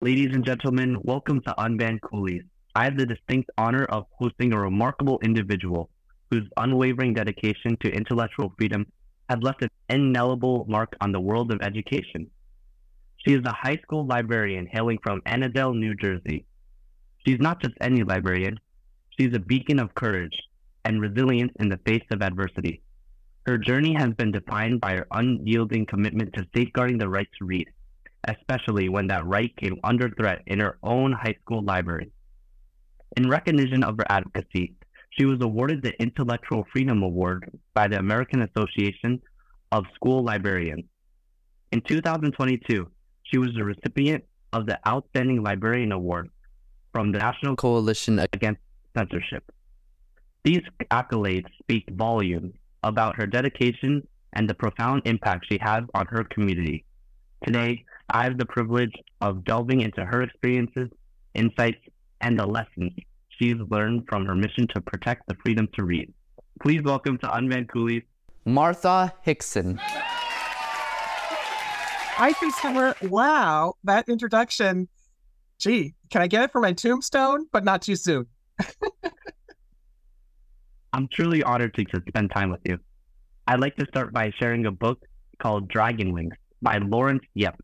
Ladies and gentlemen, welcome to Unbanned Coolies. I have the distinct honor of hosting a remarkable individual whose unwavering dedication to intellectual freedom has left an indelible mark on the world of education. She is a high school librarian hailing from Annandale, New Jersey. She's not just any librarian, she's a beacon of courage and resilience in the face of adversity. Her journey has been defined by her unyielding commitment to safeguarding the right to read especially when that right came under threat in her own high school library. In recognition of her advocacy, she was awarded the Intellectual Freedom Award by the American Association of School Librarians. In 2022, she was the recipient of the Outstanding Librarian Award from the National Coalition Against Censorship. These accolades speak volumes about her dedication and the profound impact she has on her community. Today, I have the privilege of delving into her experiences, insights, and the lessons she's learned from her mission to protect the freedom to read. Please welcome to Coolies, Martha Hickson. I think summer. Wow, that introduction. Gee, can I get it for my tombstone? But not too soon. I'm truly honored to spend time with you. I'd like to start by sharing a book called Dragon Wings by Laurence Yep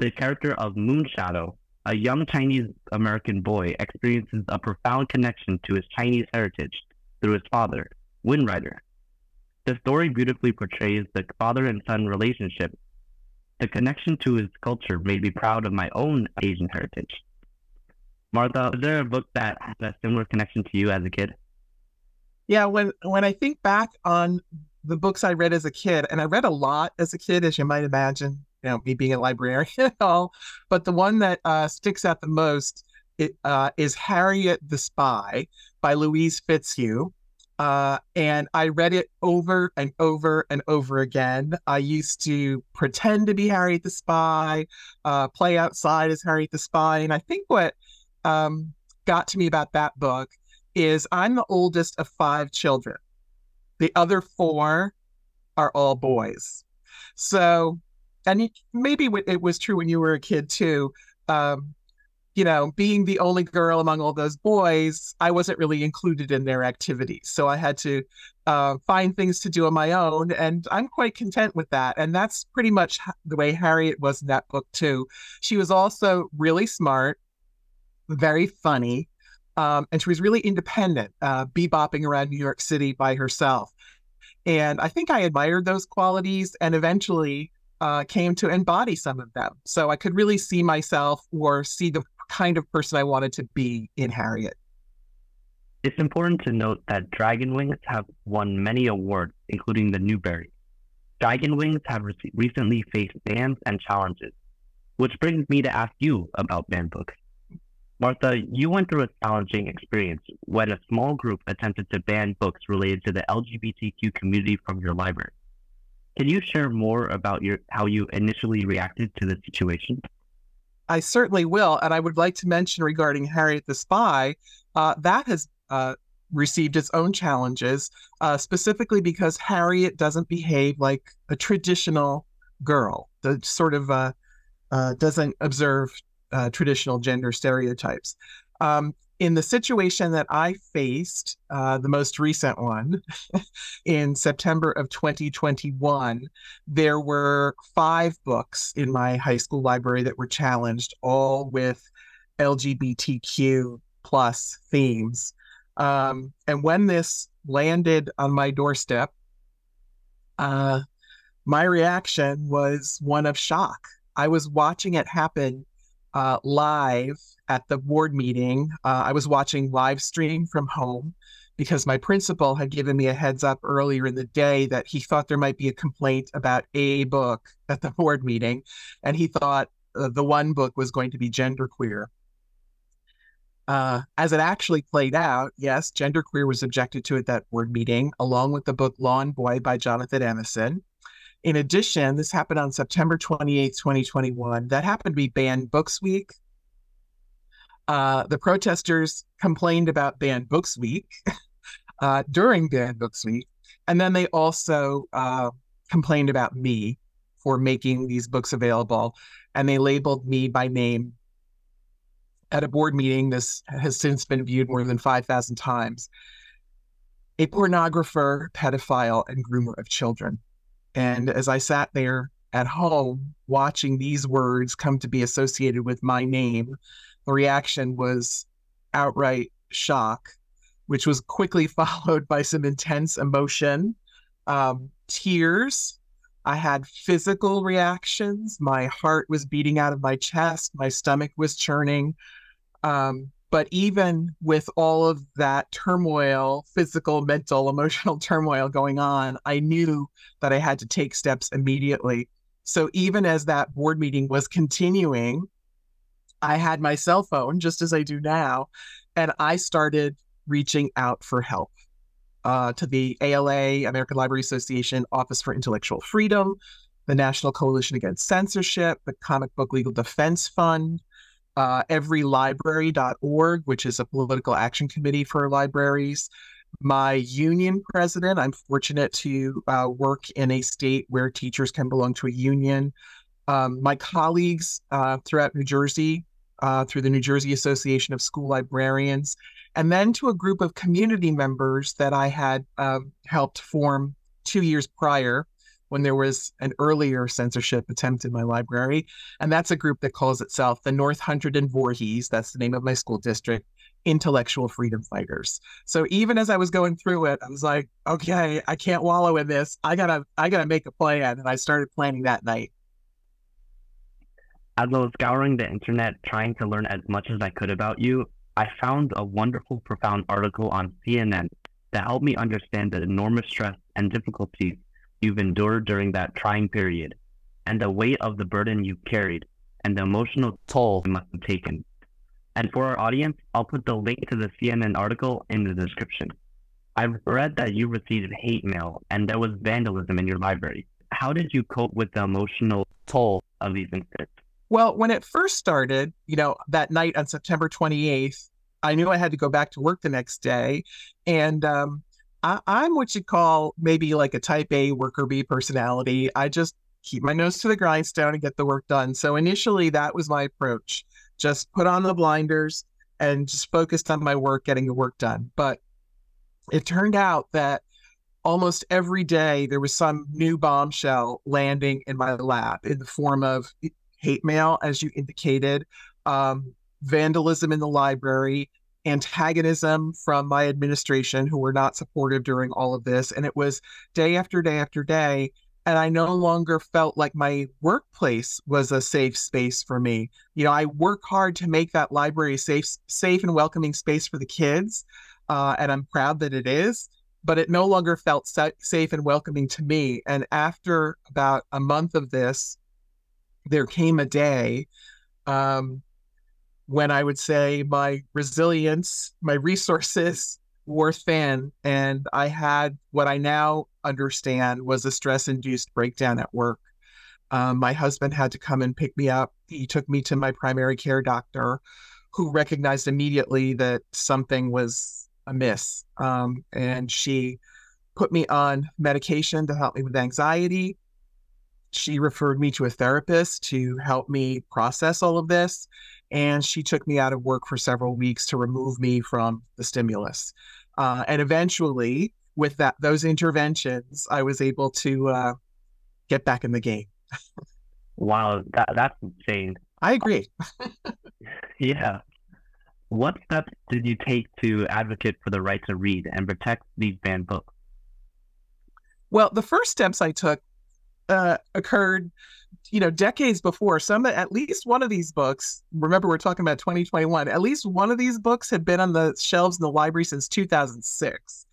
the character of Moonshadow, a young Chinese American boy, experiences a profound connection to his Chinese heritage through his father, Wind Rider. The story beautifully portrays the father and son relationship. The connection to his culture made me proud of my own Asian heritage. Martha, is there a book that has a similar connection to you as a kid? Yeah, when when I think back on the books I read as a kid, and I read a lot as a kid, as you might imagine, you know, me being a librarian and all. But the one that uh, sticks out the most it, uh, is Harriet the Spy by Louise Fitzhugh. Uh, and I read it over and over and over again. I used to pretend to be Harriet the Spy, uh, play outside as Harriet the Spy. And I think what um, got to me about that book is I'm the oldest of five children. The other four are all boys. So and maybe it was true when you were a kid too. Um, you know, being the only girl among all those boys, I wasn't really included in their activities. So I had to uh, find things to do on my own. And I'm quite content with that. And that's pretty much the way Harriet was in that book, too. She was also really smart, very funny, um, and she was really independent, uh, bebopping around New York City by herself. And I think I admired those qualities. And eventually, uh, came to embody some of them. So I could really see myself or see the kind of person I wanted to be in Harriet. It's important to note that Dragon Wings have won many awards, including the Newbery. Dragon Wings have re- recently faced bans and challenges, which brings me to ask you about banned books. Martha, you went through a challenging experience when a small group attempted to ban books related to the LGBTQ community from your library. Can you share more about your how you initially reacted to the situation? I certainly will, and I would like to mention regarding Harriet the Spy, uh, that has uh, received its own challenges, uh, specifically because Harriet doesn't behave like a traditional girl. The sort of uh, uh, doesn't observe uh, traditional gender stereotypes. Um, in the situation that I faced, uh, the most recent one, in September of 2021, there were five books in my high school library that were challenged, all with LGBTQ plus themes. Um, and when this landed on my doorstep, uh, my reaction was one of shock. I was watching it happen uh, live at the board meeting. Uh, I was watching live stream from home because my principal had given me a heads up earlier in the day that he thought there might be a complaint about a book at the board meeting. And he thought uh, the one book was going to be genderqueer. Uh, as it actually played out, yes, genderqueer was objected to at that board meeting, along with the book Lawn Boy by Jonathan Evison. In addition, this happened on September 28, 2021. That happened to be Banned Books Week. Uh, the protesters complained about Banned Books Week uh, during Banned Books Week. And then they also uh, complained about me for making these books available. And they labeled me by name at a board meeting, this has since been viewed more than 5,000 times, a pornographer, pedophile, and groomer of children. And as I sat there at home watching these words come to be associated with my name, the reaction was outright shock, which was quickly followed by some intense emotion, um, tears. I had physical reactions. My heart was beating out of my chest. My stomach was churning. Um, but even with all of that turmoil, physical, mental, emotional turmoil going on, I knew that I had to take steps immediately. So even as that board meeting was continuing, I had my cell phone just as I do now, and I started reaching out for help uh, to the ALA, American Library Association Office for Intellectual Freedom, the National Coalition Against Censorship, the Comic Book Legal Defense Fund, uh, everylibrary.org, which is a political action committee for libraries. My union president, I'm fortunate to uh, work in a state where teachers can belong to a union. Um, my colleagues uh, throughout New Jersey, uh, through the New Jersey Association of School Librarians, and then to a group of community members that I had um, helped form two years prior when there was an earlier censorship attempt in my library. And that's a group that calls itself the North Hunterdon Voorhees. That's the name of my school district. Intellectual freedom fighters. So even as I was going through it, I was like, okay, I can't wallow in this. I gotta, I gotta make a plan. And I started planning that night. As I was scouring the internet trying to learn as much as I could about you, I found a wonderful, profound article on CNN that helped me understand the enormous stress and difficulties you've endured during that trying period, and the weight of the burden you carried, and the emotional toll you must have taken. And for our audience, I'll put the link to the CNN article in the description. I've read that you received hate mail and there was vandalism in your library. How did you cope with the emotional toll of these incidents? Well, when it first started, you know, that night on September 28th, I knew I had to go back to work the next day. And um, I'm what you call maybe like a type A worker bee personality. I just keep my nose to the grindstone and get the work done. So initially, that was my approach. Just put on the blinders and just focused on my work, getting the work done. But it turned out that almost every day there was some new bombshell landing in my lap in the form of hate mail, as you indicated, um, vandalism in the library, antagonism from my administration who were not supportive during all of this. And it was day after day after day. And I no longer felt like my workplace was a safe space for me. You know, I work hard to make that library safe, safe and welcoming space for the kids. Uh, and I'm proud that it is, but it no longer felt sa- safe and welcoming to me. And after about a month of this, there came a day um, when I would say my resilience, my resources were thin, and I had what I now understand was a stress induced breakdown at work. Um, my husband had to come and pick me up. He took me to my primary care doctor, who recognized immediately that something was amiss. Um, and she put me on medication to help me with anxiety. She referred me to a therapist to help me process all of this and she took me out of work for several weeks to remove me from the stimulus. Uh, and eventually, with that those interventions, I was able to uh, get back in the game. wow, that that's insane. I agree. yeah. What steps did you take to advocate for the right to read and protect these banned books? Well, the first steps I took uh, occurred you know decades before some at least one of these books remember we're talking about 2021 at least one of these books had been on the shelves in the library since 2006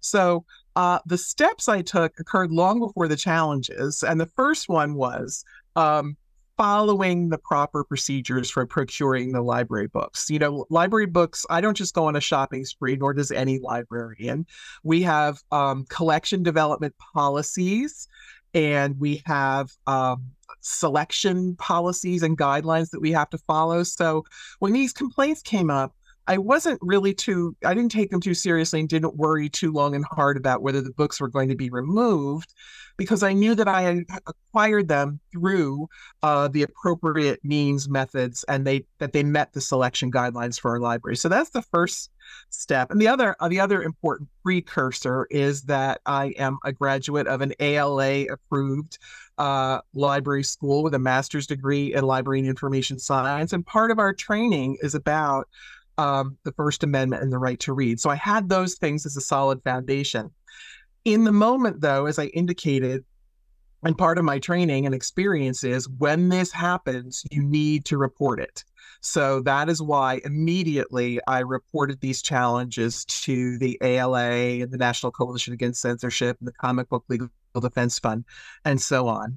so uh, the steps i took occurred long before the challenges and the first one was um, following the proper procedures for procuring the library books. You know, library books, I don't just go on a shopping spree, nor does any librarian. We have um, collection development policies and we have um, selection policies and guidelines that we have to follow. So when these complaints came up, I wasn't really too, I didn't take them too seriously and didn't worry too long and hard about whether the books were going to be removed because I knew that I had acquired them through uh, the appropriate means methods and they that they met the selection guidelines for our library. So that's the first step. And the other uh, the other important precursor is that I am a graduate of an ALA approved uh, library school with a master's degree in library and information science. And part of our training is about um, the First Amendment and the right to read. So I had those things as a solid foundation. In the moment, though, as I indicated, and part of my training and experience is when this happens, you need to report it. So that is why immediately I reported these challenges to the ALA and the National Coalition Against Censorship and the Comic Book Legal Defense Fund and so on.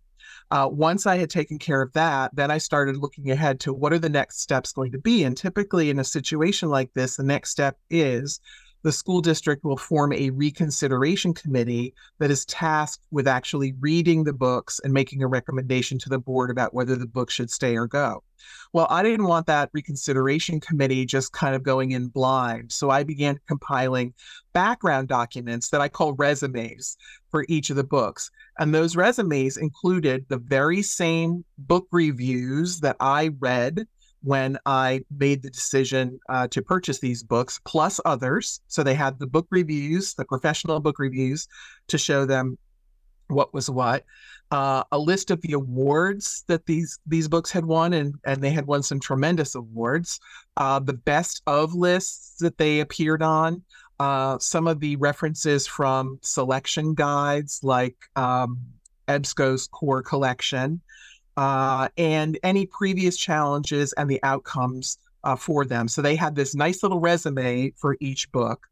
Uh, once I had taken care of that, then I started looking ahead to what are the next steps going to be. And typically, in a situation like this, the next step is the school district will form a reconsideration committee that is tasked with actually reading the books and making a recommendation to the board about whether the book should stay or go. Well, I didn't want that reconsideration committee just kind of going in blind. So I began compiling background documents that I call resumes for each of the books. And those resumes included the very same book reviews that I read when I made the decision uh, to purchase these books, plus others. So they had the book reviews, the professional book reviews, to show them what was what. Uh, a list of the awards that these these books had won, and and they had won some tremendous awards. Uh, the best of lists that they appeared on. Uh, some of the references from selection guides like um, EBSCO's core collection uh, and any previous challenges and the outcomes uh, for them. So they had this nice little resume for each book.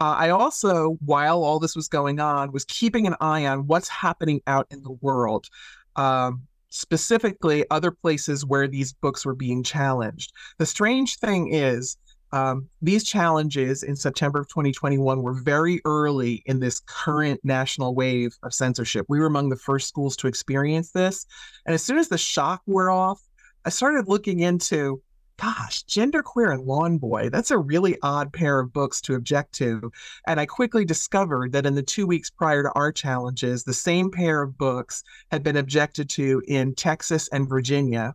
Uh, I also, while all this was going on, was keeping an eye on what's happening out in the world, um, specifically other places where these books were being challenged. The strange thing is, um, these challenges in September of 2021 were very early in this current national wave of censorship. We were among the first schools to experience this. And as soon as the shock wore off, I started looking into gosh, Genderqueer and Lawn Boy, that's a really odd pair of books to object to. And I quickly discovered that in the two weeks prior to our challenges, the same pair of books had been objected to in Texas and Virginia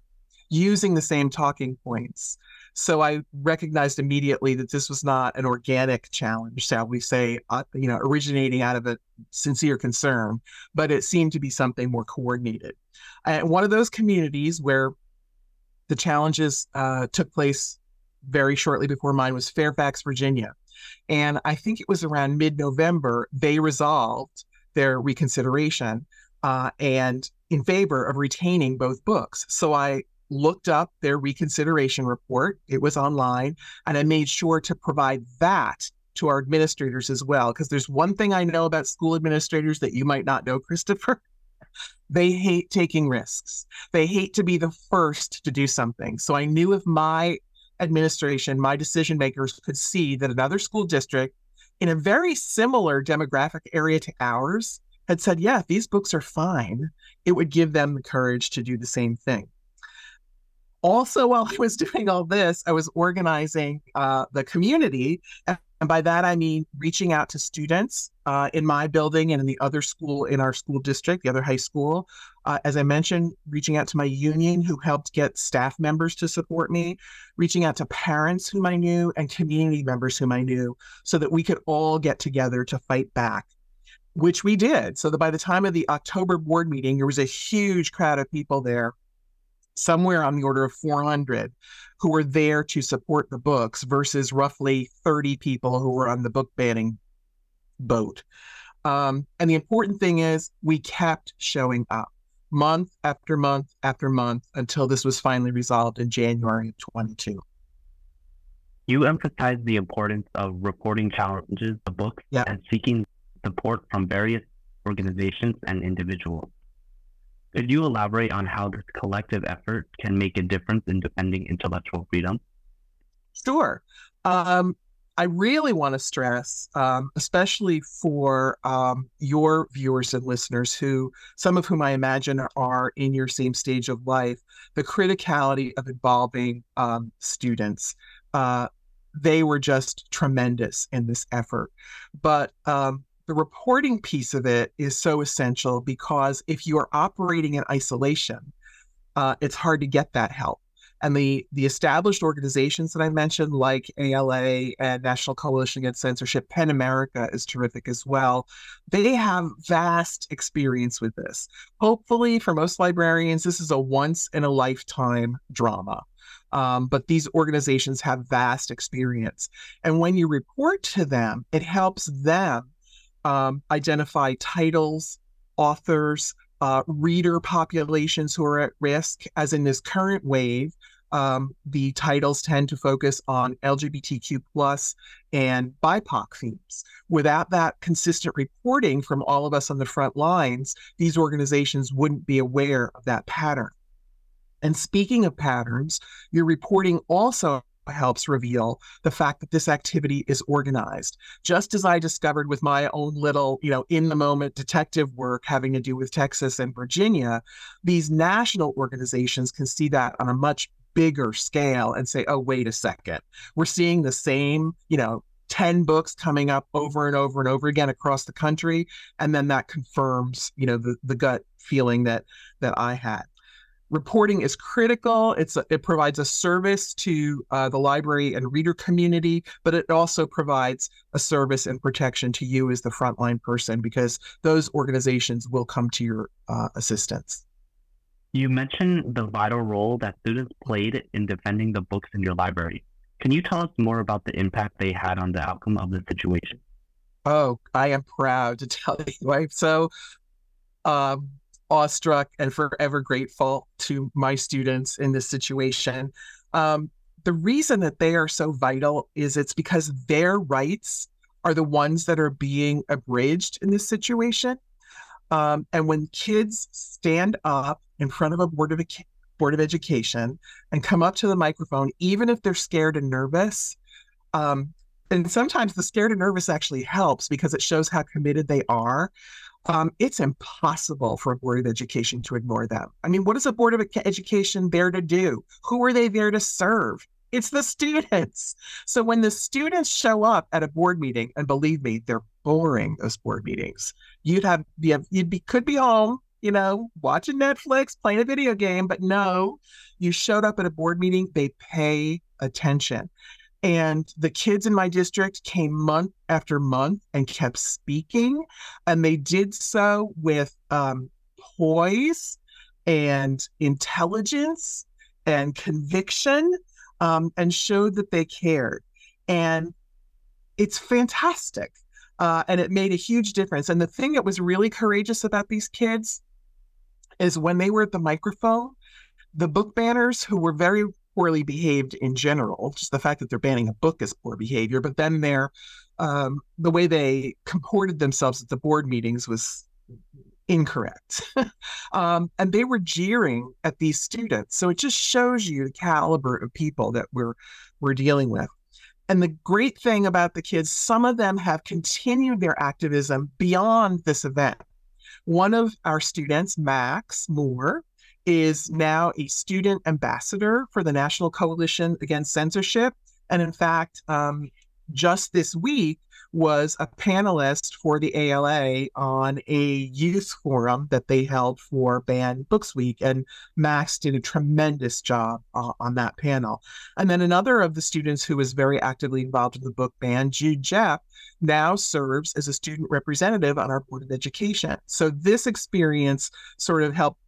using the same talking points. So I recognized immediately that this was not an organic challenge, shall we say, uh, you know, originating out of a sincere concern, but it seemed to be something more coordinated. And one of those communities where the challenges uh, took place very shortly before mine was Fairfax, Virginia. And I think it was around mid November, they resolved their reconsideration uh, and in favor of retaining both books. So I looked up their reconsideration report. It was online, and I made sure to provide that to our administrators as well. Because there's one thing I know about school administrators that you might not know, Christopher. they hate taking risks. They hate to be the first to do something. So I knew if my administration, my decision makers could see that another school district in a very similar demographic area to ours had said, yeah, these books are fine, it would give them the courage to do the same thing also while i was doing all this i was organizing uh, the community and by that i mean reaching out to students uh, in my building and in the other school in our school district the other high school. Uh, as i mentioned reaching out to my union who helped get staff members to support me reaching out to parents whom i knew and community members whom i knew so that we could all get together to fight back which we did. So that by the time of the october board meeting there was a huge crowd of people there somewhere on the order of 400 who were there to support the books versus roughly 30 people who were on the book banning boat. Um, and the important thing is we kept showing up month after month after month until this was finally resolved in January of 22. You emphasize the importance of reporting challenges of books yeah. and seeking support from various organizations and individuals. Could you elaborate on how this collective effort can make a difference in defending intellectual freedom? Sure. Um, I really want to stress, um, especially for um, your viewers and listeners, who some of whom I imagine are in your same stage of life, the criticality of involving um, students. Uh, they were just tremendous in this effort. But um, the reporting piece of it is so essential because if you are operating in isolation, uh, it's hard to get that help. And the the established organizations that I mentioned, like ALA and National Coalition Against Censorship, PEN America is terrific as well. They have vast experience with this. Hopefully, for most librarians, this is a once in a lifetime drama. Um, but these organizations have vast experience. And when you report to them, it helps them um, identify titles, authors, uh, reader populations who are at risk, as in this current wave. Um, the titles tend to focus on LGBTQ plus and BIPOC themes. Without that consistent reporting from all of us on the front lines, these organizations wouldn't be aware of that pattern. And speaking of patterns, your reporting also helps reveal the fact that this activity is organized. Just as I discovered with my own little, you know, in the moment detective work having to do with Texas and Virginia, these national organizations can see that on a much bigger scale and say, oh, wait a second, we're seeing the same, you know, 10 books coming up over and over and over again across the country. And then that confirms, you know, the, the gut feeling that that I had. Reporting is critical. It's a, it provides a service to uh, the library and reader community, but it also provides a service and protection to you as the frontline person because those organizations will come to your uh, assistance. You mentioned the vital role that students played in defending the books in your library. Can you tell us more about the impact they had on the outcome of the situation? Oh, I am proud to tell you. I'm so um, awestruck and forever grateful to my students in this situation. Um, the reason that they are so vital is it's because their rights are the ones that are being abridged in this situation. Um, and when kids stand up in front of a board of board of education and come up to the microphone, even if they're scared and nervous, um, and sometimes the scared and nervous actually helps because it shows how committed they are. Um, it's impossible for a board of education to ignore them. I mean, what is a board of education there to do? Who are they there to serve? It's the students. So when the students show up at a board meeting, and believe me, they're boring those board meetings. You'd have, you'd be could be home, you know, watching Netflix, playing a video game, but no, you showed up at a board meeting, they pay attention. And the kids in my district came month after month and kept speaking. And they did so with um, poise and intelligence and conviction um, and showed that they cared. And it's fantastic. Uh, and it made a huge difference. And the thing that was really courageous about these kids is when they were at the microphone, the book banners who were very poorly behaved in general, just the fact that they're banning a book is poor behavior, but then their um, the way they comported themselves at the board meetings was incorrect. um, and they were jeering at these students. So it just shows you the caliber of people that we're we're dealing with. And the great thing about the kids, some of them have continued their activism beyond this event. One of our students, Max Moore, is now a student ambassador for the National Coalition Against Censorship. And in fact, um, just this week was a panelist for the ALA on a youth forum that they held for Banned Books Week. And Max did a tremendous job uh, on that panel. And then another of the students who was very actively involved in the book ban, Jude Jeff, now serves as a student representative on our Board of Education. So this experience sort of helped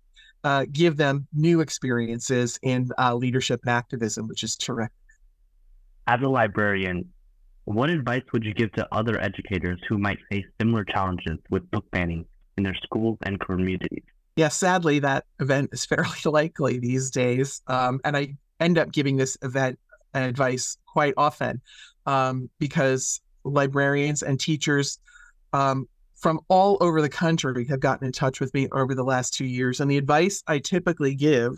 uh, give them new experiences in uh, leadership and activism, which is terrific. As a librarian, what advice would you give to other educators who might face similar challenges with book banning in their schools and communities? Yeah, sadly, that event is fairly likely these days. Um, and I end up giving this event advice quite often um, because librarians and teachers um, from all over the country have gotten in touch with me over the last two years. And the advice I typically give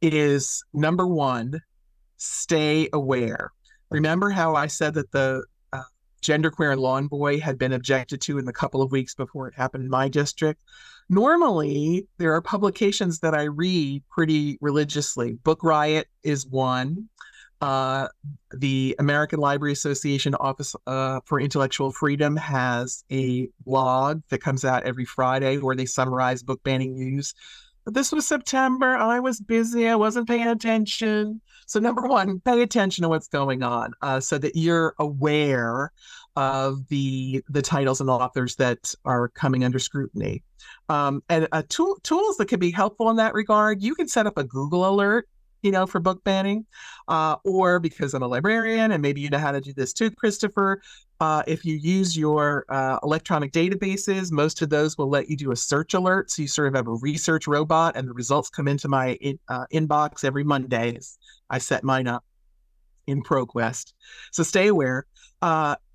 is number one, stay aware. Remember how I said that the uh, genderqueer and lawn boy had been objected to in the couple of weeks before it happened in my district? Normally, there are publications that I read pretty religiously. Book Riot is one. Uh, the American Library Association Office uh, for Intellectual Freedom has a blog that comes out every Friday where they summarize book banning news. But this was September. I was busy. I wasn't paying attention. So, number one, pay attention to what's going on uh, so that you're aware of the the titles and authors that are coming under scrutiny. Um, and uh, tool, tools that can be helpful in that regard, you can set up a Google alert you know, for book banning, uh, or because I'm a librarian and maybe you know how to do this too, Christopher. Uh, if you use your uh, electronic databases, most of those will let you do a search alert. So you sort of have a research robot, and the results come into my in, uh, inbox every Monday. I set mine up in ProQuest. So stay aware.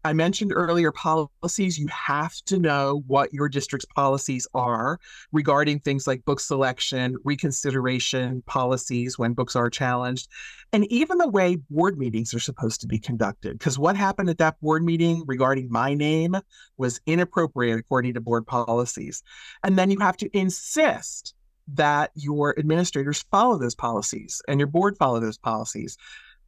I mentioned earlier policies. You have to know what your district's policies are regarding things like book selection, reconsideration policies when books are challenged, and even the way board meetings are supposed to be conducted. Because what happened at that board meeting regarding my name was inappropriate according to board policies. And then you have to insist that your administrators follow those policies and your board follow those policies.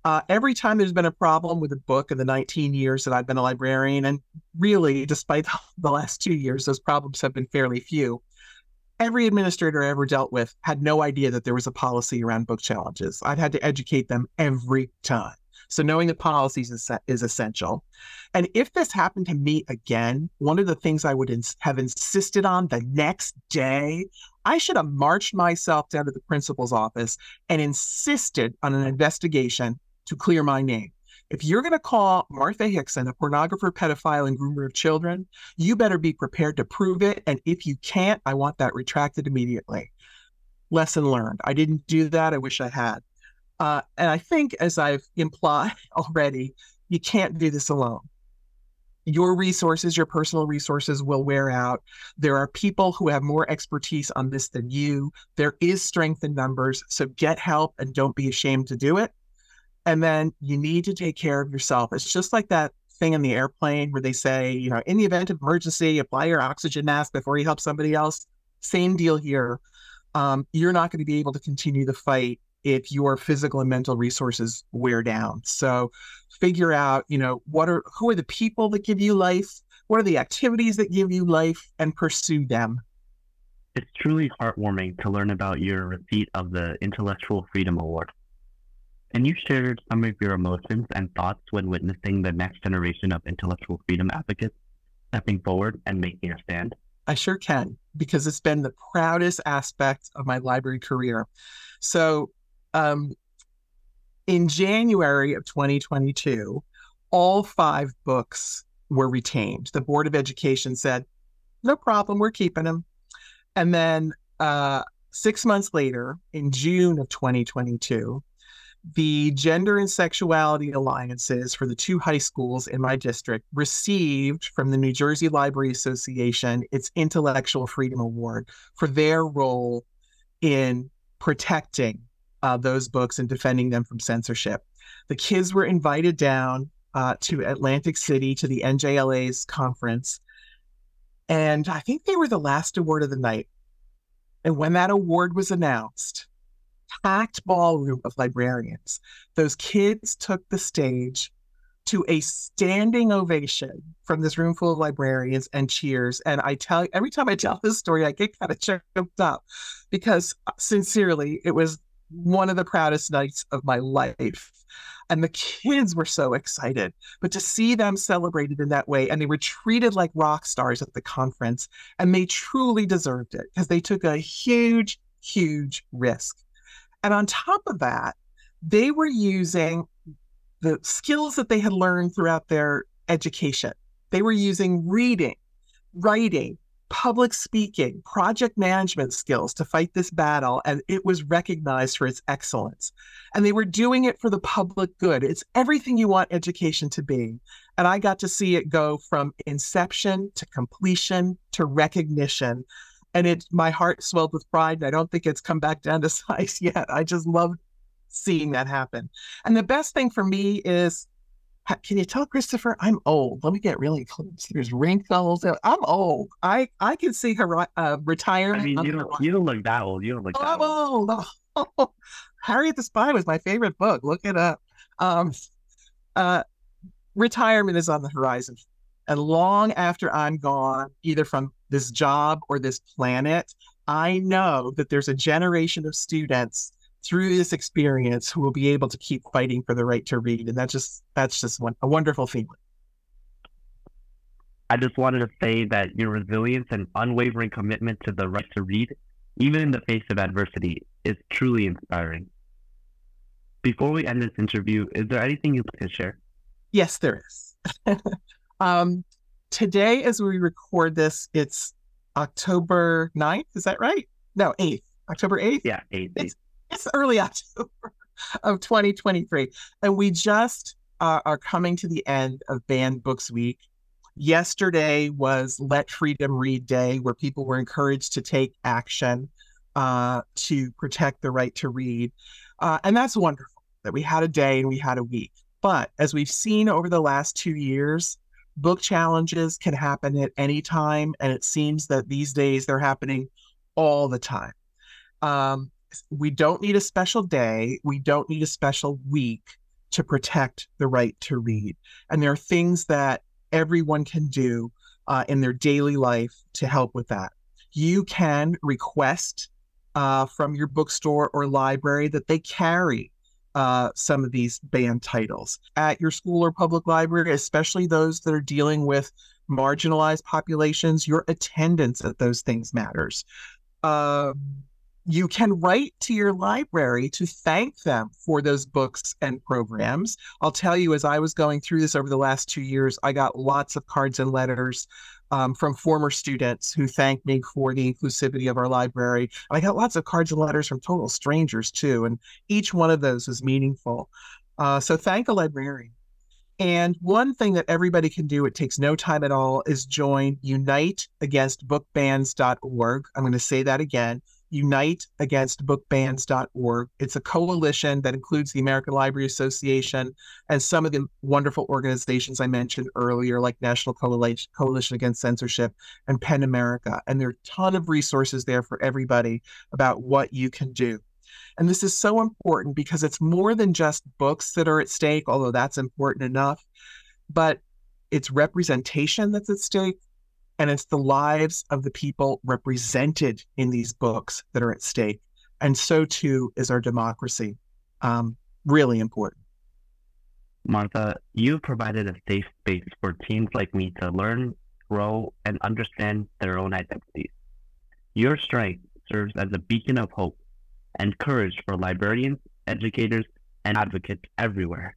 Uh, every time there's been a problem with a book in the 19 years that I've been a librarian, and really, despite the last two years, those problems have been fairly few. Every administrator I ever dealt with had no idea that there was a policy around book challenges. I've had to educate them every time. So knowing the policies is, is essential. And if this happened to me again, one of the things I would ins- have insisted on the next day, I should have marched myself down to the principal's office and insisted on an investigation to clear my name. If you're going to call Martha Hickson a pornographer, pedophile, and groomer of children, you better be prepared to prove it. And if you can't, I want that retracted immediately. Lesson learned. I didn't do that. I wish I had. Uh, and I think, as I've implied already, you can't do this alone. Your resources, your personal resources will wear out. There are people who have more expertise on this than you. There is strength in numbers. So get help and don't be ashamed to do it. And then you need to take care of yourself. It's just like that thing in the airplane where they say, you know, in the event of emergency, apply your oxygen mask before you help somebody else. Same deal here. Um, you're not going to be able to continue the fight if your physical and mental resources wear down. So figure out, you know, what are who are the people that give you life? What are the activities that give you life and pursue them? It's truly heartwarming to learn about your receipt of the Intellectual Freedom Award. And you shared some of your emotions and thoughts when witnessing the next generation of intellectual freedom advocates stepping forward and making a stand? I sure can, because it's been the proudest aspect of my library career. So, um, in January of 2022, all five books were retained. The Board of Education said, no problem, we're keeping them. And then uh, six months later, in June of 2022, the Gender and Sexuality Alliances for the two high schools in my district received from the New Jersey Library Association its Intellectual Freedom Award for their role in protecting uh, those books and defending them from censorship. The kids were invited down uh, to Atlantic City to the NJLA's conference. And I think they were the last award of the night. And when that award was announced, packed ballroom of librarians. Those kids took the stage to a standing ovation from this room full of librarians and cheers. And I tell every time I tell this story, I get kind of choked up because uh, sincerely, it was one of the proudest nights of my life. And the kids were so excited. But to see them celebrated in that way, and they were treated like rock stars at the conference, and they truly deserved it because they took a huge, huge risk. And on top of that, they were using the skills that they had learned throughout their education. They were using reading, writing, public speaking, project management skills to fight this battle, and it was recognized for its excellence. And they were doing it for the public good. It's everything you want education to be. And I got to see it go from inception to completion to recognition and it my heart swelled with pride and i don't think it's come back down to size yet. I just love seeing that happen. And the best thing for me is can you tell christopher i'm old? Let me get really close. There's wrinkles. I'm old. I i can see her uh, retirement i mean you don't you don't look that old. You don't look oh, that I'm old, old. Oh, harriet the spy was my favorite book. Look it up. Um, uh, retirement is on the horizon. And long after I'm gone, either from this job or this planet, I know that there's a generation of students through this experience who will be able to keep fighting for the right to read. And that's just that's just one, a wonderful feeling. I just wanted to say that your resilience and unwavering commitment to the right to read, even in the face of adversity, is truly inspiring. Before we end this interview, is there anything you'd like to share? Yes, there is. um, today, as we record this, it's October 9th. Is that right? No, 8th. October 8th? Yeah, 8th. It's, it's early October of 2023. And we just uh, are coming to the end of Banned Books Week. Yesterday was Let Freedom Read Day, where people were encouraged to take action uh, to protect the right to read. Uh, and that's wonderful that we had a day and we had a week. But as we've seen over the last two years, book challenges can happen at any time. And it seems that these days they're happening all the time. Um, we don't need a special day. We don't need a special week to protect the right to read. And there are things that everyone can do uh, in their daily life to help with that. You can request uh, from your bookstore or library that they carry uh, some of these banned titles at your school or public library, especially those that are dealing with marginalized populations. Your attendance at those things matters. Um, you can write to your library to thank them for those books and programs. I'll tell you, as I was going through this over the last two years, I got lots of cards and letters um, from former students who thanked me for the inclusivity of our library. And I got lots of cards and letters from total strangers too. And each one of those was meaningful. Uh, so thank a librarian. And one thing that everybody can do, it takes no time at all, is join uniteagainstbookbans.org. I'm going to say that again uniteagainstbookbans.org. It's a coalition that includes the American Library Association and some of the wonderful organizations I mentioned earlier, like National Coalition Against Censorship and PEN America. And there are a ton of resources there for everybody about what you can do. And this is so important because it's more than just books that are at stake, although that's important enough, but it's representation that's at stake and it's the lives of the people represented in these books that are at stake. And so too is our democracy. Um, really important. Martha, you've provided a safe space for teens like me to learn, grow, and understand their own identities. Your strength serves as a beacon of hope and courage for librarians, educators, and advocates everywhere.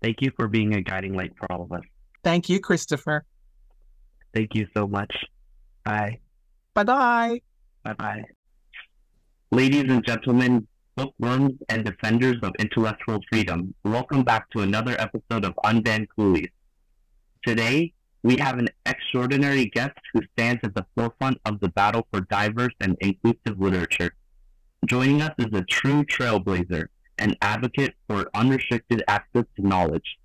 Thank you for being a guiding light for all of us. Thank you, Christopher. Thank you so much. Bye. Bye bye. Bye bye. Ladies and gentlemen, bookworms and defenders of intellectual freedom, welcome back to another episode of Unbanned Coolies. Today, we have an extraordinary guest who stands at the forefront of the battle for diverse and inclusive literature. Joining us is a true trailblazer, an advocate for unrestricted access to knowledge,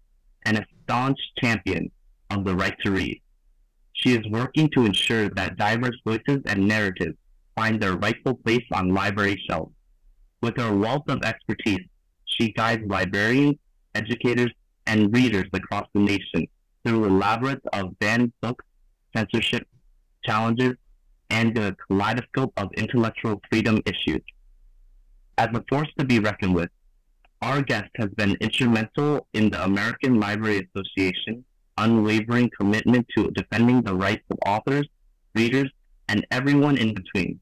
and a staunch champion of the right to read. She is working to ensure that diverse voices and narratives find their rightful place on library shelves. With her wealth of expertise, she guides librarians, educators, and readers across the nation through a labyrinth of banned books, censorship, challenges, and a kaleidoscope of intellectual freedom issues. As a force to be reckoned with, our guest has been instrumental in the American Library Association unwavering commitment to defending the rights of authors, readers, and everyone in between.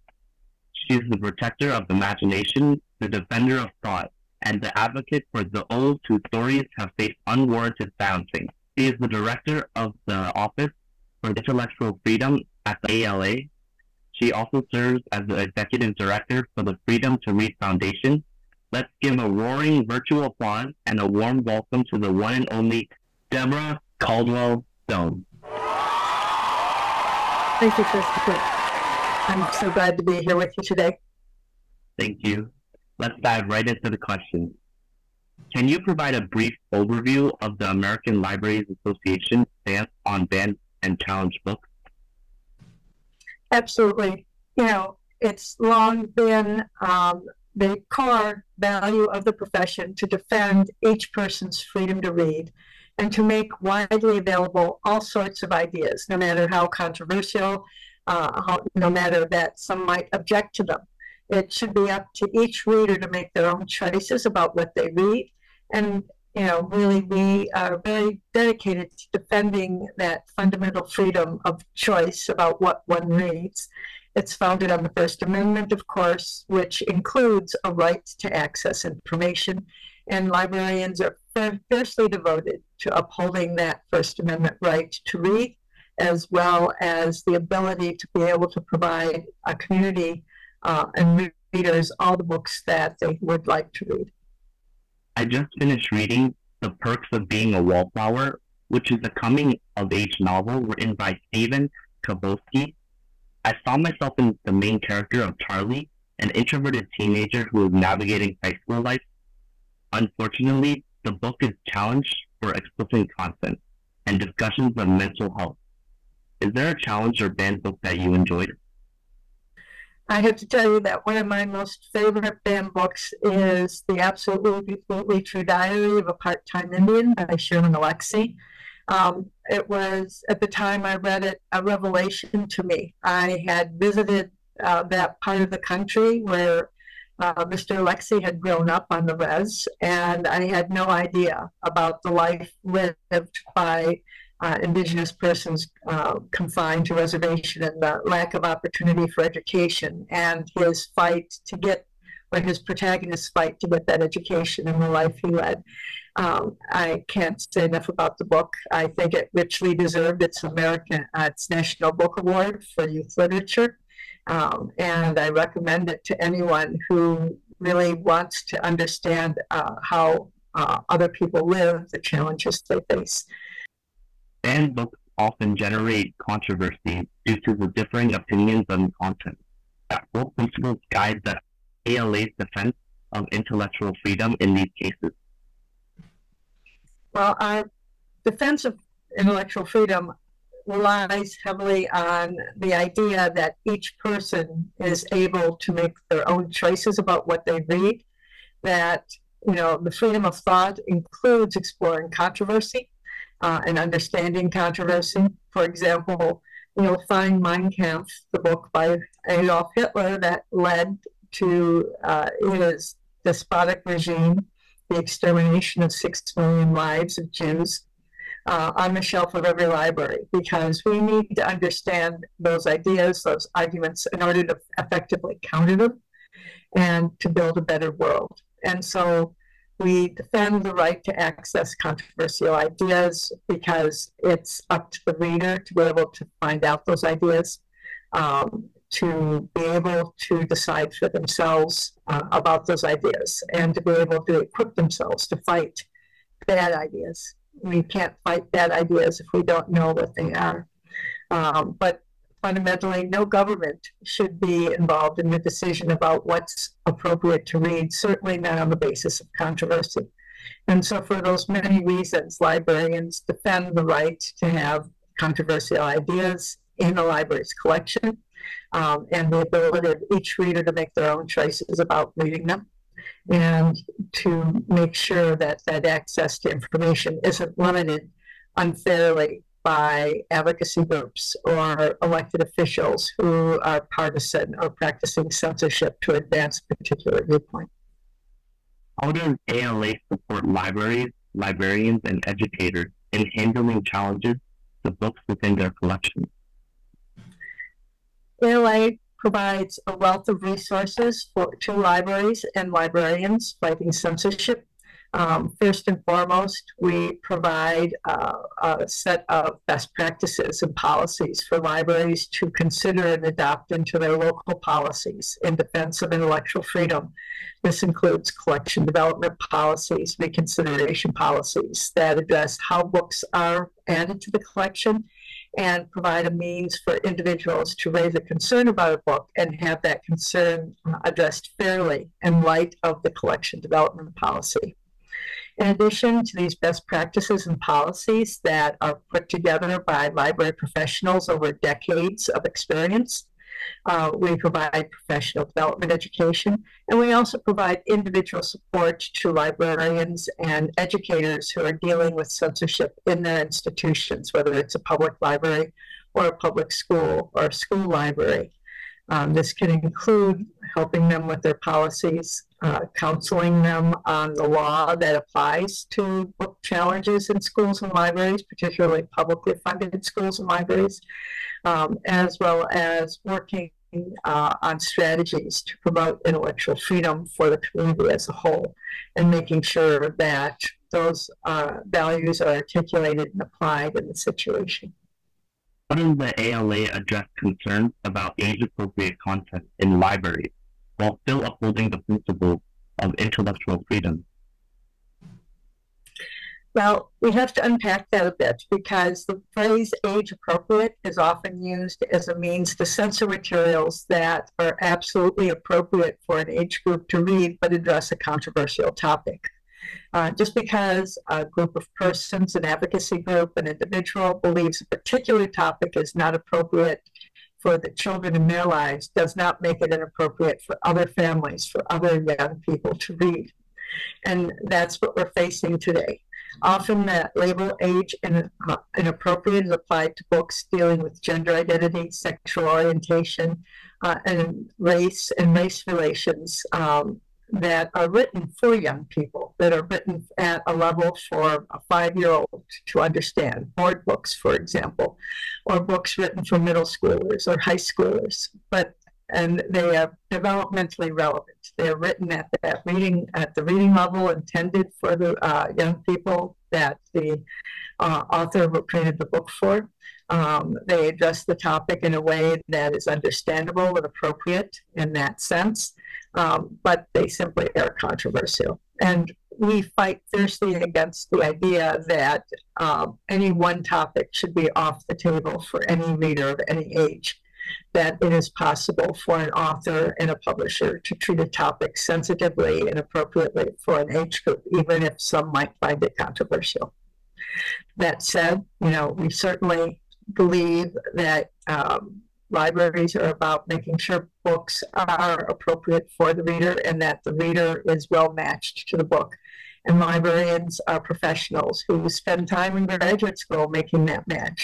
She is the protector of the imagination, the defender of thought, and the advocate for those whose stories have faced unwarranted silencing. She is the director of the Office for Intellectual Freedom at the ALA. She also serves as the executive director for the Freedom to Read Foundation. Let's give a roaring virtual applause and a warm welcome to the one and only Deborah Caldwell Stone. Thank you, Christopher. I'm so glad to be here with you today. Thank you. Let's dive right into the questions. Can you provide a brief overview of the American Libraries Association stance on banned and challenged books? Absolutely. You know, it's long been um, the core value of the profession to defend each person's freedom to read and to make widely available all sorts of ideas, no matter how controversial, uh, how, no matter that some might object to them. It should be up to each reader to make their own choices about what they read. And, you know, really, we are very dedicated to defending that fundamental freedom of choice about what one reads. It's founded on the First Amendment, of course, which includes a right to access information. And librarians are fiercely devoted to upholding that First Amendment right to read, as well as the ability to be able to provide a community uh, and readers all the books that they would like to read. I just finished reading The Perks of Being a Wallflower, which is a coming of age novel written by Stephen Chbosky. I saw myself in the main character of Charlie, an introverted teenager who is navigating high school life. Unfortunately, the book is challenged for explicit content and discussions of mental health. Is there a challenge or banned book that you enjoyed? I have to tell you that one of my most favorite banned books is The Absolutely, True Diary of a Part-Time Indian by Sherman Alexie. Um, it was, at the time I read it, a revelation to me. I had visited uh, that part of the country where uh, Mr. Alexie had grown up on the res, and I had no idea about the life lived by uh, Indigenous persons uh, confined to reservation and the lack of opportunity for education, and his fight to get, or his protagonist's fight to get that education and the life he led. Um, I can't say enough about the book. I think it richly deserved its American, uh, its National Book Award for Youth Literature, um, and I recommend it to anyone who really wants to understand uh, how uh, other people live, the challenges they face. Banned books often generate controversy due to the differing opinions on content. That what principles guide the ALA's defense of intellectual freedom in these cases? Well, our defense of intellectual freedom relies heavily on the idea that each person is able to make their own choices about what they read, that you know the freedom of thought includes exploring controversy uh, and understanding controversy. For example, you'll find Mein Kampf, the book by Adolf Hitler that led to uh, his despotic regime, the extermination of six million lives of Jews, uh, on the shelf of every library because we need to understand those ideas, those arguments, in order to effectively counter them and to build a better world. And so we defend the right to access controversial ideas because it's up to the reader to be able to find out those ideas, um, to be able to decide for themselves uh, about those ideas, and to be able to equip themselves to fight bad ideas. We can't fight bad ideas if we don't know what they are. Um, but fundamentally, no government should be involved in the decision about what's appropriate to read, certainly not on the basis of controversy. And so, for those many reasons, librarians defend the right to have controversial ideas in the library's collection um, and the ability of each reader to make their own choices about reading them and to make sure that that access to information isn't limited unfairly by advocacy groups or elected officials who are partisan or practicing censorship to advance a particular viewpoint. How does ALA support libraries, librarians, and educators in handling challenges to books within their collections? ALA provides a wealth of resources for, to libraries and librarians fighting censorship um, first and foremost, we provide uh, a set of best practices and policies for libraries to consider and adopt into their local policies in defense of intellectual freedom. This includes collection development policies, reconsideration policies that address how books are added to the collection and provide a means for individuals to raise a concern about a book and have that concern addressed fairly in light of the collection development policy. In addition to these best practices and policies that are put together by library professionals over decades of experience, Uh, we provide professional development education, and we also provide individual support to librarians and educators who are dealing with censorship in their institutions, whether it's a public library or a public school or a school library. Um, this can include helping them with their policies, uh, counseling them on the law that applies to book challenges in schools and libraries, particularly publicly funded schools and libraries, um, as well as working uh, on strategies to promote intellectual freedom for the community as a whole and making sure that those uh, values are articulated and applied in the situation. How does the ALA address concerns about age appropriate content in libraries while still upholding the principle of intellectual freedom? Well, we have to unpack that a bit because the phrase age appropriate is often used as a means to censor materials that are absolutely appropriate for an age group to read but address a controversial topic. Uh, just because a group of persons, an advocacy group, an individual believes a particular topic is not appropriate for the children in their lives does not make it inappropriate for other families, for other young people to read. And that's what we're facing today. Often that label age in, uh, inappropriate is applied to books dealing with gender identity, sexual orientation, uh, and race and race relations um, that are written for young people, that are written at a level for a five year old to understand. Board books, for example, or books written for middle schoolers or high schoolers. But and they are developmentally relevant. They are written at that reading at the reading level intended for the uh, young people that the uh, author created the book for. Um, they address the topic in a way that is understandable and appropriate in that sense um, but they simply are controversial. And we fight fiercely against the idea that um, any one topic should be off the table for any reader of any age. That it is possible for an author and a publisher to treat a topic sensitively and appropriately for an age group, even if some might find it controversial. That said, you know, we certainly believe that um, libraries are about making sure books are appropriate for the reader and that the reader is well matched to the book. And librarians are professionals who spend time in graduate school making that match,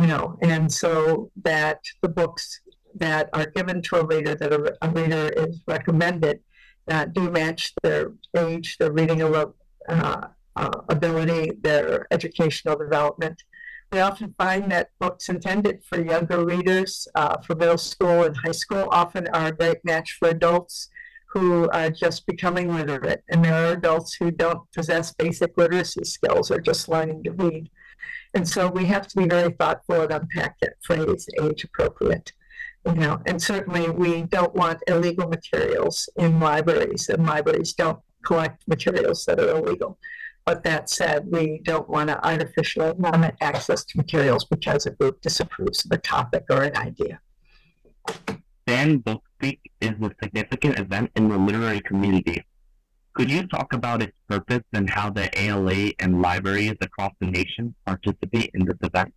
you know, and so that the books that are given to a reader that a, a reader is recommended uh, do match their age, their reading uh, uh, ability, their educational development, we often find that books intended for younger readers, uh, for middle school and high school, often are a great match for adults who are just becoming literate. And there are adults who don't possess basic literacy skills or just learning to read. And so we have to be very thoughtful and unpack that phrase, age appropriate. You know, and certainly we don't want illegal materials in libraries, and libraries don't collect materials that are illegal. But that said, we don't want to artificially limit access to materials because a group disapproves of a topic or an idea. Banned Book Week is a significant event in the literary community. Could you talk about its purpose and how the ALA and libraries across the nation participate in this event?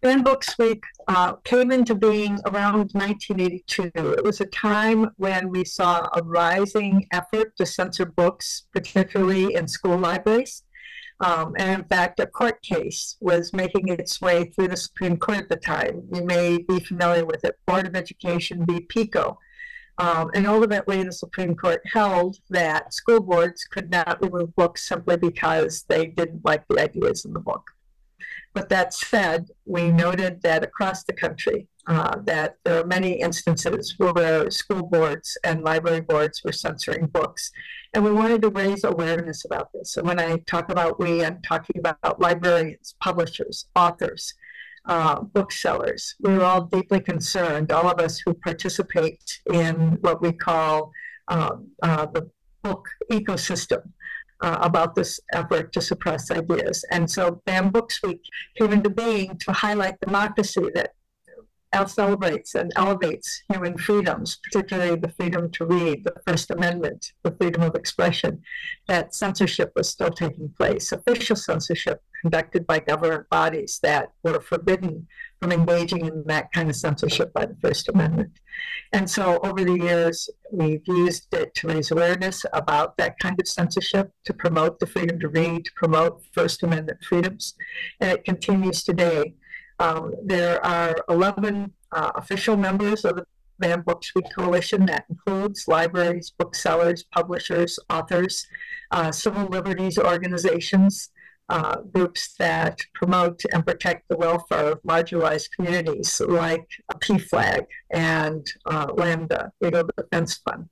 Banned Books Week uh, came into being around 1982. It was a time when we saw a rising effort to censor books, particularly in school libraries. Um, and in fact, a court case was making its way through the Supreme Court at the time. You may be familiar with it Board of Education v. PICO. Um, and ultimately, the Supreme Court held that school boards could not remove books simply because they didn't like the ideas in the book. But that said, we noted that across the country, uh, that there are many instances where school boards and library boards were censoring books. And we wanted to raise awareness about this. And when I talk about we, I'm talking about librarians, publishers, authors, uh, booksellers. We're all deeply concerned, all of us who participate in what we call um, uh, the book ecosystem uh, about this effort to suppress ideas. And so Banned Books Week came into being to highlight democracy that celebrates and elevates human freedoms, particularly the freedom to read, the First Amendment, the freedom of expression, that censorship was still taking place, official censorship conducted by government bodies that were forbidden from engaging in that kind of censorship by the First Amendment. And so over the years, we've used it to raise awareness about that kind of censorship, to promote the freedom to read, to promote First Amendment freedoms, and it continues today. Um, there are 11 uh, official members of the Banned Books Week Coalition that includes libraries, booksellers, publishers, authors, uh, civil liberties organizations, uh, groups that promote and protect the welfare of marginalized communities like PFLAG and uh, Lambda, Legal Defense Fund.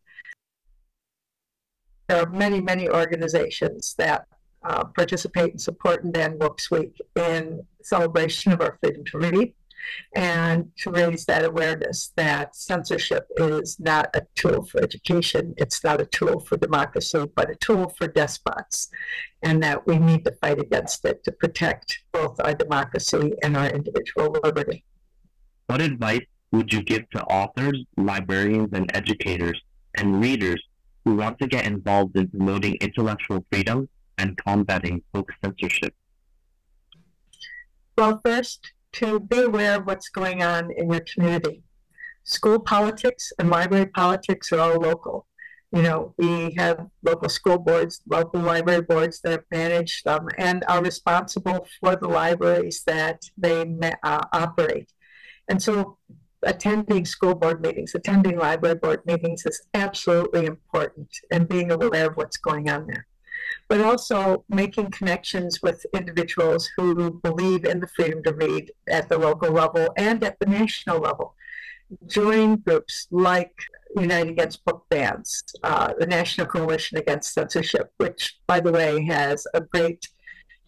There are many, many organizations that uh, participate and support in Banned Books Week in celebration of our freedom to read and to raise that awareness that censorship is not a tool for education, it's not a tool for democracy, but a tool for despots, and that we need to fight against it to protect both our democracy and our individual liberty. What advice would you give to authors, librarians, and educators and readers who want to get involved in promoting intellectual freedom and combating book censorship? Well, first, to be aware of what's going on in your community. School politics and library politics are all local. You know, we have local school boards, local library boards that manage them and are responsible for the libraries that they uh, operate. And so attending school board meetings, attending library board meetings is absolutely important and being aware of what's going on there but also making connections with individuals who believe in the freedom to read at the local level and at the national level. Join groups like United Against Book Bans, uh, the National Coalition Against Censorship, which, by the way, has a great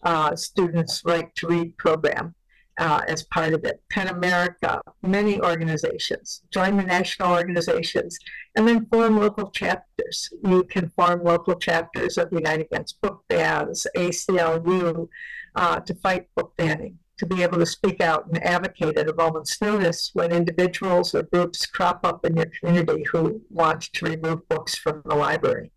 uh, students' right to read program uh, as part of it. PEN America, many organizations. Join the national organizations and then form local chapters. You can form local chapters of United Against Book Bans, ACLU, uh, to fight book banning, to be able to speak out and advocate at a moment's notice when individuals or groups crop up in your community who want to remove books from the library.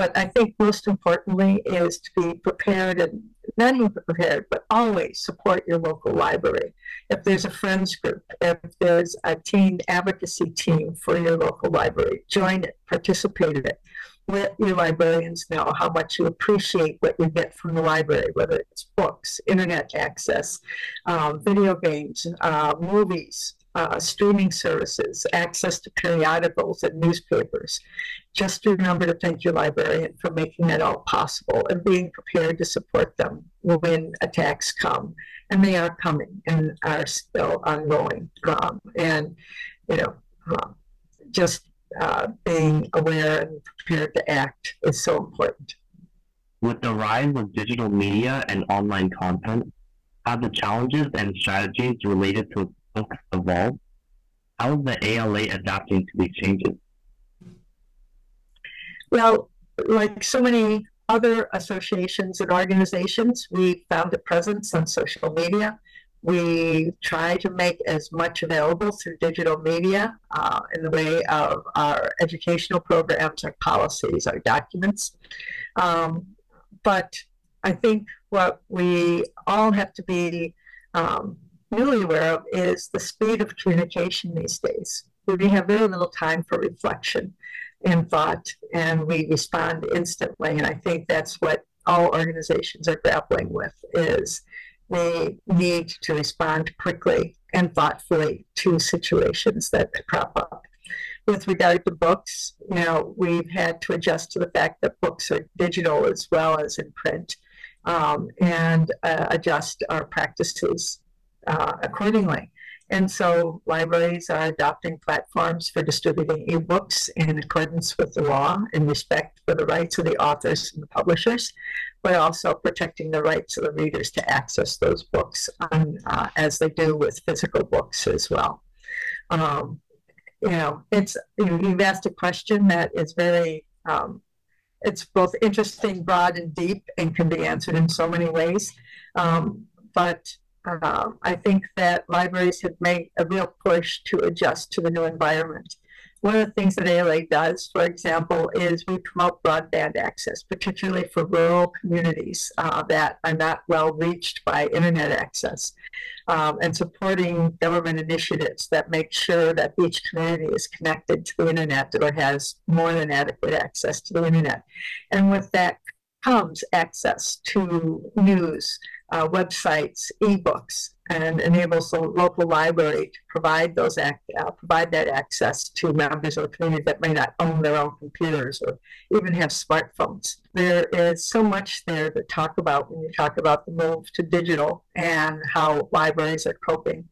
But I think most importantly is to be prepared and not even prepared, but always support your local library. If there's a friends group, if there's a teen advocacy team for your local library, join it, participate in it. Let your librarians know how much you appreciate what you get from the library, whether it's books, internet access, um, video games, uh, movies, uh, streaming services, access to periodicals and newspapers. Just remember to thank your librarian for making that all possible and being prepared to support them when attacks come. And they are coming and are still ongoing. Um, and, you know, um, just uh, being aware and prepared to act is so important. With the rise of digital media and online content, have the challenges and strategies related to books evolved? How is the ALA adapting to these changes? Well, like so many other associations and organizations, we found a presence on social media. We try to make as much available through digital media uh, in the way of our educational programs, our policies, our documents. Um, but I think what we all have to be um, newly aware of is the speed of communication these days. We have very little time for reflection and thought, and we respond instantly. And I think that's what all organizations are grappling with is they need to respond quickly and thoughtfully to situations that crop up. With regard to books, you know, we've had to adjust to the fact that books are digital as well as in print um, and uh, adjust our practices uh, accordingly. And so libraries are adopting platforms for distributing ebooks in accordance with the law in respect for the rights of the authors and the publishers, but also protecting the rights of the readers to access those books on, uh, as they do with physical books as well. Um, you know, it's you know, you've asked a question that is very um, it's both interesting, broad, and deep, and can be answered in so many ways. Um, but um, I think that libraries have made a real push to adjust to the new environment. one of the things that ALA does, for example, is we promote broadband access, particularly for rural communities uh, that are not well reached by internet access, um, and supporting government initiatives that make sure that each community is connected to the internet or has more than adequate access to the internet. And with that comes access to news, uh, websites, ebooks, and enables the local library to provide those act, uh, provide that access to members the community that may not own their own computers or even have smartphones. There is so much there to talk about when you talk about the move to digital and how libraries are coping.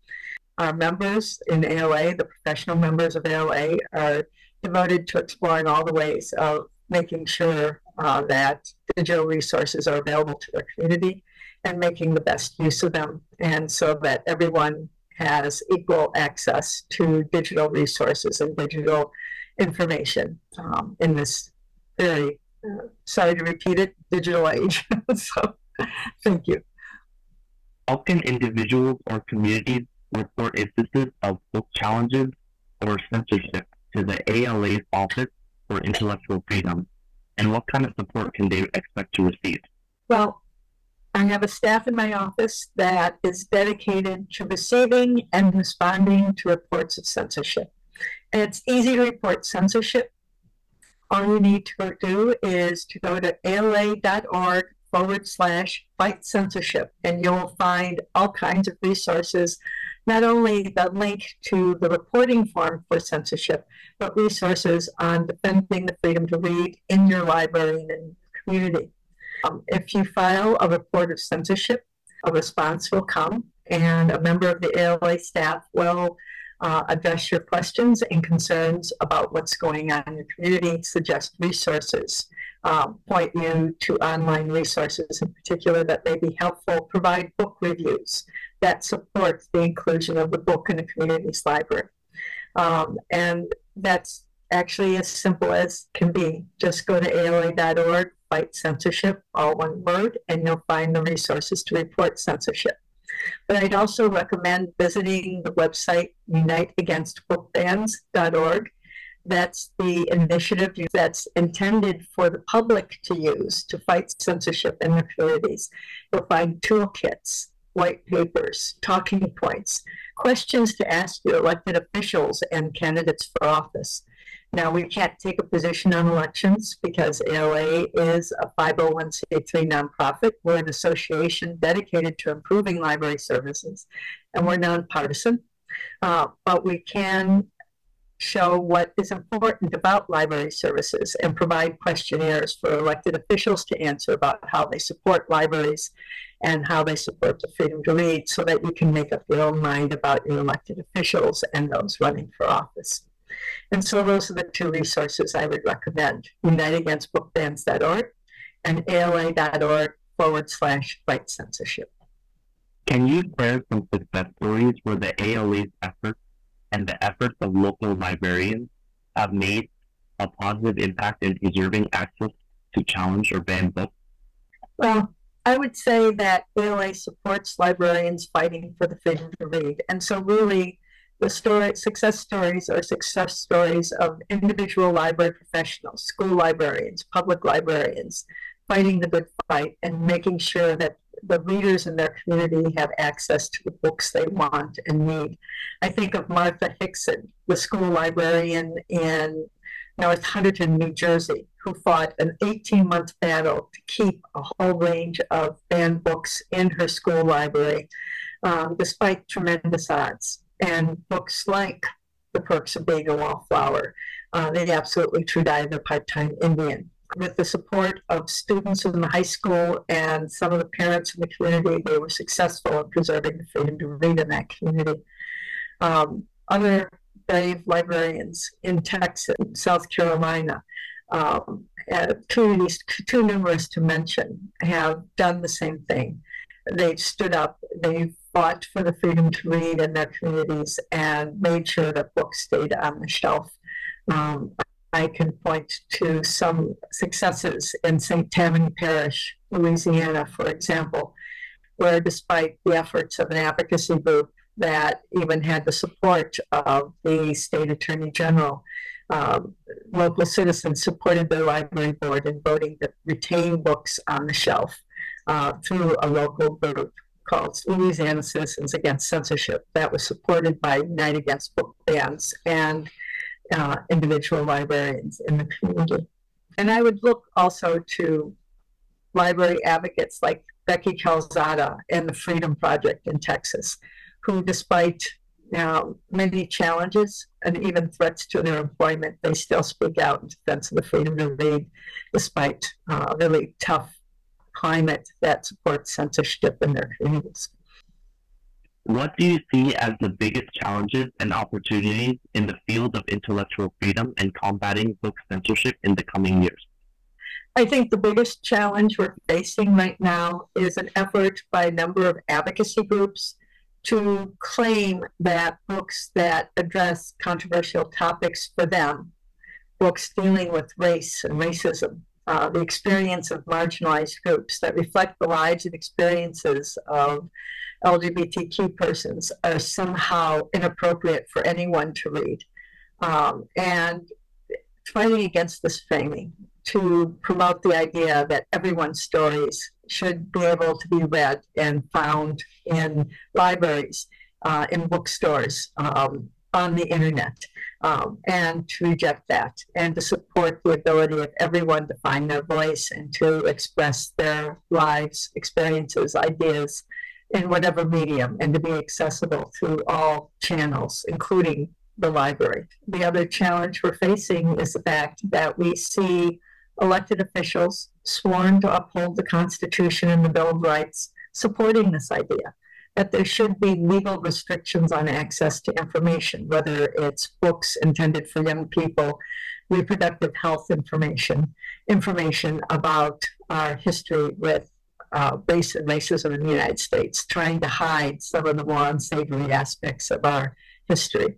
Our members in ALA, the professional members of ALA, are devoted to exploring all the ways of making sure uh, that digital resources are available to their community and making the best use of them, and so that everyone has equal access to digital resources and digital information um, in this very, uh, sorry to repeat it, digital age. so, thank you. How can individuals or communities report instances of book challenges or censorship to the ALA's Office for Intellectual Freedom? And what kind of support can they expect to receive? Well, I have a staff in my office that is dedicated to receiving and responding to reports of censorship. And it's easy to report censorship. All you need to do is to go to ala.org forward slash fight censorship, and you'll find all kinds of resources, not only the link to the reporting form for censorship, but resources on defending the freedom to read in your library and community. Um, if you file a report of censorship, a response will come, and a member of the ALA staff will uh, address your questions and concerns about what's going on in your community, suggest resources, um, point you to online resources in particular that may be helpful, provide book reviews that support the inclusion of the book in a community's library. Um, and that's actually as simple as can be. Just go to ala.org fight censorship, all one word, and you'll find the resources to report censorship. But I'd also recommend visiting the website uniteagainstbookbans.org. That's the initiative that's intended for the public to use to fight censorship in their communities. You'll find toolkits, white papers, talking points, questions to ask your elected officials and candidates for office. Now, we can't take a position on elections because ALA is a 501c3 nonprofit. We're an association dedicated to improving library services, and we're nonpartisan. Uh, but we can show what is important about library services and provide questionnaires for elected officials to answer about how they support libraries and how they support the freedom to read so that you can make up your own mind about your elected officials and those running for office. And so those are the two resources I would recommend, uniteagainstbookbans.org and ala.org forward slash fight censorship. Can you share some success stories where the ALA's efforts and the efforts of local librarians have made a positive impact in preserving access to challenge or banned books? Well, I would say that ALA supports librarians fighting for the freedom to read. And so, really, the story, success stories are success stories of individual library professionals, school librarians, public librarians, fighting the good fight and making sure that the readers in their community have access to the books they want and need. I think of Martha Hickson, the school librarian in North Hunterdon, New Jersey, who fought an 18 month battle to keep a whole range of banned books in her school library, um, despite tremendous odds and books like The Perks of Being a Wallflower, uh, The Absolutely True Diary of the Part-Time Indian. With the support of students in the high school and some of the parents in the community, they were successful in preserving the freedom to read in that community. Um, other brave librarians in Texas, South Carolina, um, communities too numerous to mention, have done the same thing. They've stood up, they've fought for the freedom to read in their communities and made sure that books stayed on the shelf. Um, I can point to some successes in St. Tammany Parish, Louisiana, for example, where despite the efforts of an advocacy group that even had the support of the state attorney general, um, local citizens supported the library board in voting to retain books on the shelf uh, through a local group called Louisiana Citizens Against Censorship. That was supported by United Against Book Bans and uh, individual librarians in the community. And I would look also to library advocates like Becky Calzada and the Freedom Project in Texas, who, despite now many challenges and even threats to their employment, they still speak out in defense of the freedom to read, despite uh, really tough climate that supports censorship in their communities. What do you see as the biggest challenges and opportunities in the field of intellectual freedom and combating book censorship in the coming years? I think the biggest challenge we're facing right now is an effort by a number of advocacy groups to claim that books that address controversial topics for them, books dealing with race and racism, uh, the experience of marginalized groups that reflect the lives and experiences of LGBTQ persons are somehow inappropriate for anyone to read. Um, and fighting against this framing to promote the idea that everyone's stories should be able to be read and found in libraries, uh, in bookstores, um, on the internet, um, and to reject that and to support the ability of everyone to find their voice and to express their lives, experiences, ideas in whatever medium and to be accessible through all channels, including the library. The other challenge we're facing is the fact that we see elected officials sworn to uphold the Constitution and the Bill of Rights supporting this idea that there should be legal restrictions on access to information, whether it's books intended for young people, reproductive health information, information about our history with uh, race and racism in the United States, trying to hide some of the more unsavory aspects of our history.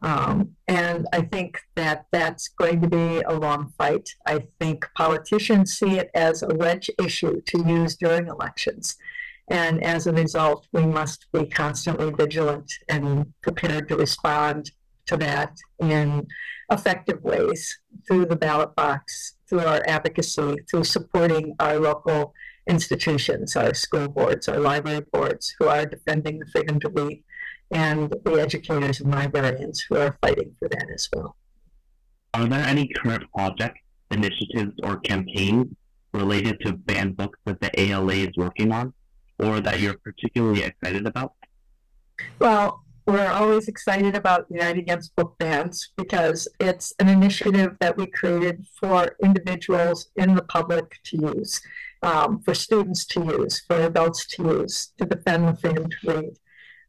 Um, and I think that that's going to be a long fight. I think politicians see it as a wedge issue to use during elections. And as a result, we must be constantly vigilant and prepared to respond to that in effective ways through the ballot box, through our advocacy, through supporting our local institutions, our school boards, our library boards, who are defending the freedom to read and the educators and librarians who are fighting for that as well. Are there any current projects, initiatives, or campaigns related to banned books that the ALA is working on, or that you're particularly excited about? Well, we're always excited about United Against Book Bans because it's an initiative that we created for individuals in the public to use, um, for students to use, for adults to use, to defend the freedom to read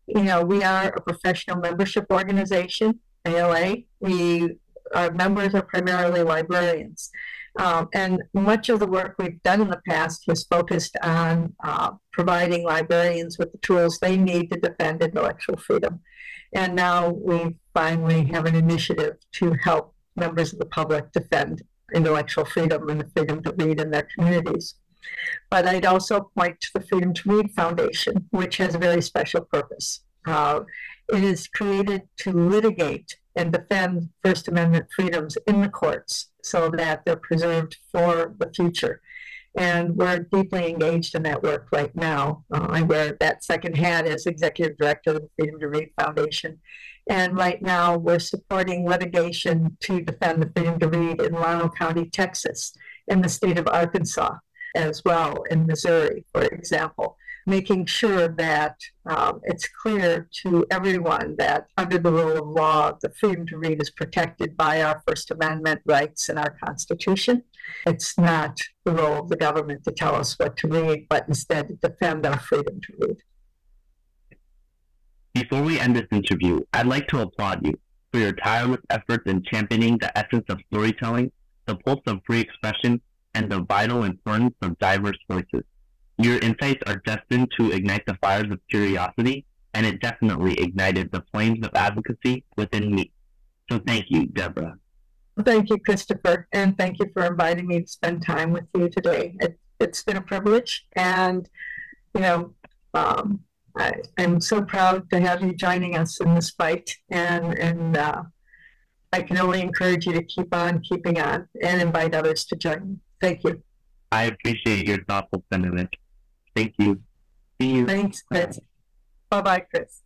you know, we are a professional membership organization, ALA. We our members are primarily librarians. Um, and much of the work we've done in the past has focused on uh, providing librarians with the tools they need to defend intellectual freedom. And now we finally have an initiative to help members of the public defend intellectual freedom and the freedom to read in their communities. But I'd also point to the Freedom to Read Foundation, which has a very special purpose. Uh, it is created to litigate and defend First Amendment freedoms in the courts so that they're preserved for the future. And we're deeply engaged in that work right now. Uh, I wear that second hat as executive director of the Freedom to Read Foundation. And right now, we're supporting litigation to defend the freedom to read in Llano County, Texas, in the state of Arkansas as well in Missouri, for example, making sure that um, it's clear to everyone that under the rule of law, the freedom to read is protected by our First Amendment rights and our Constitution. It's not the role of the government to tell us what to read, but instead to defend our freedom to read. Before we end this interview, I'd like to applaud you for your tireless efforts in championing the essence of storytelling, the pulse of free expression, and the vital importance of diverse voices. Your insights are destined to ignite the fires of curiosity, and it definitely ignited the flames of advocacy within me. So thank you, Deborah. Thank you, Christopher, and thank you for inviting me to spend time with you today. It, has been a privilege, and you know, um, I, am so proud to have you joining us in this fight, and and uh, I can only encourage you to keep on keeping on and invite others to join. Thank you. I appreciate your thoughtful sentiment. Thank you. See you. Thanks, Chris. Bye bye, Chris.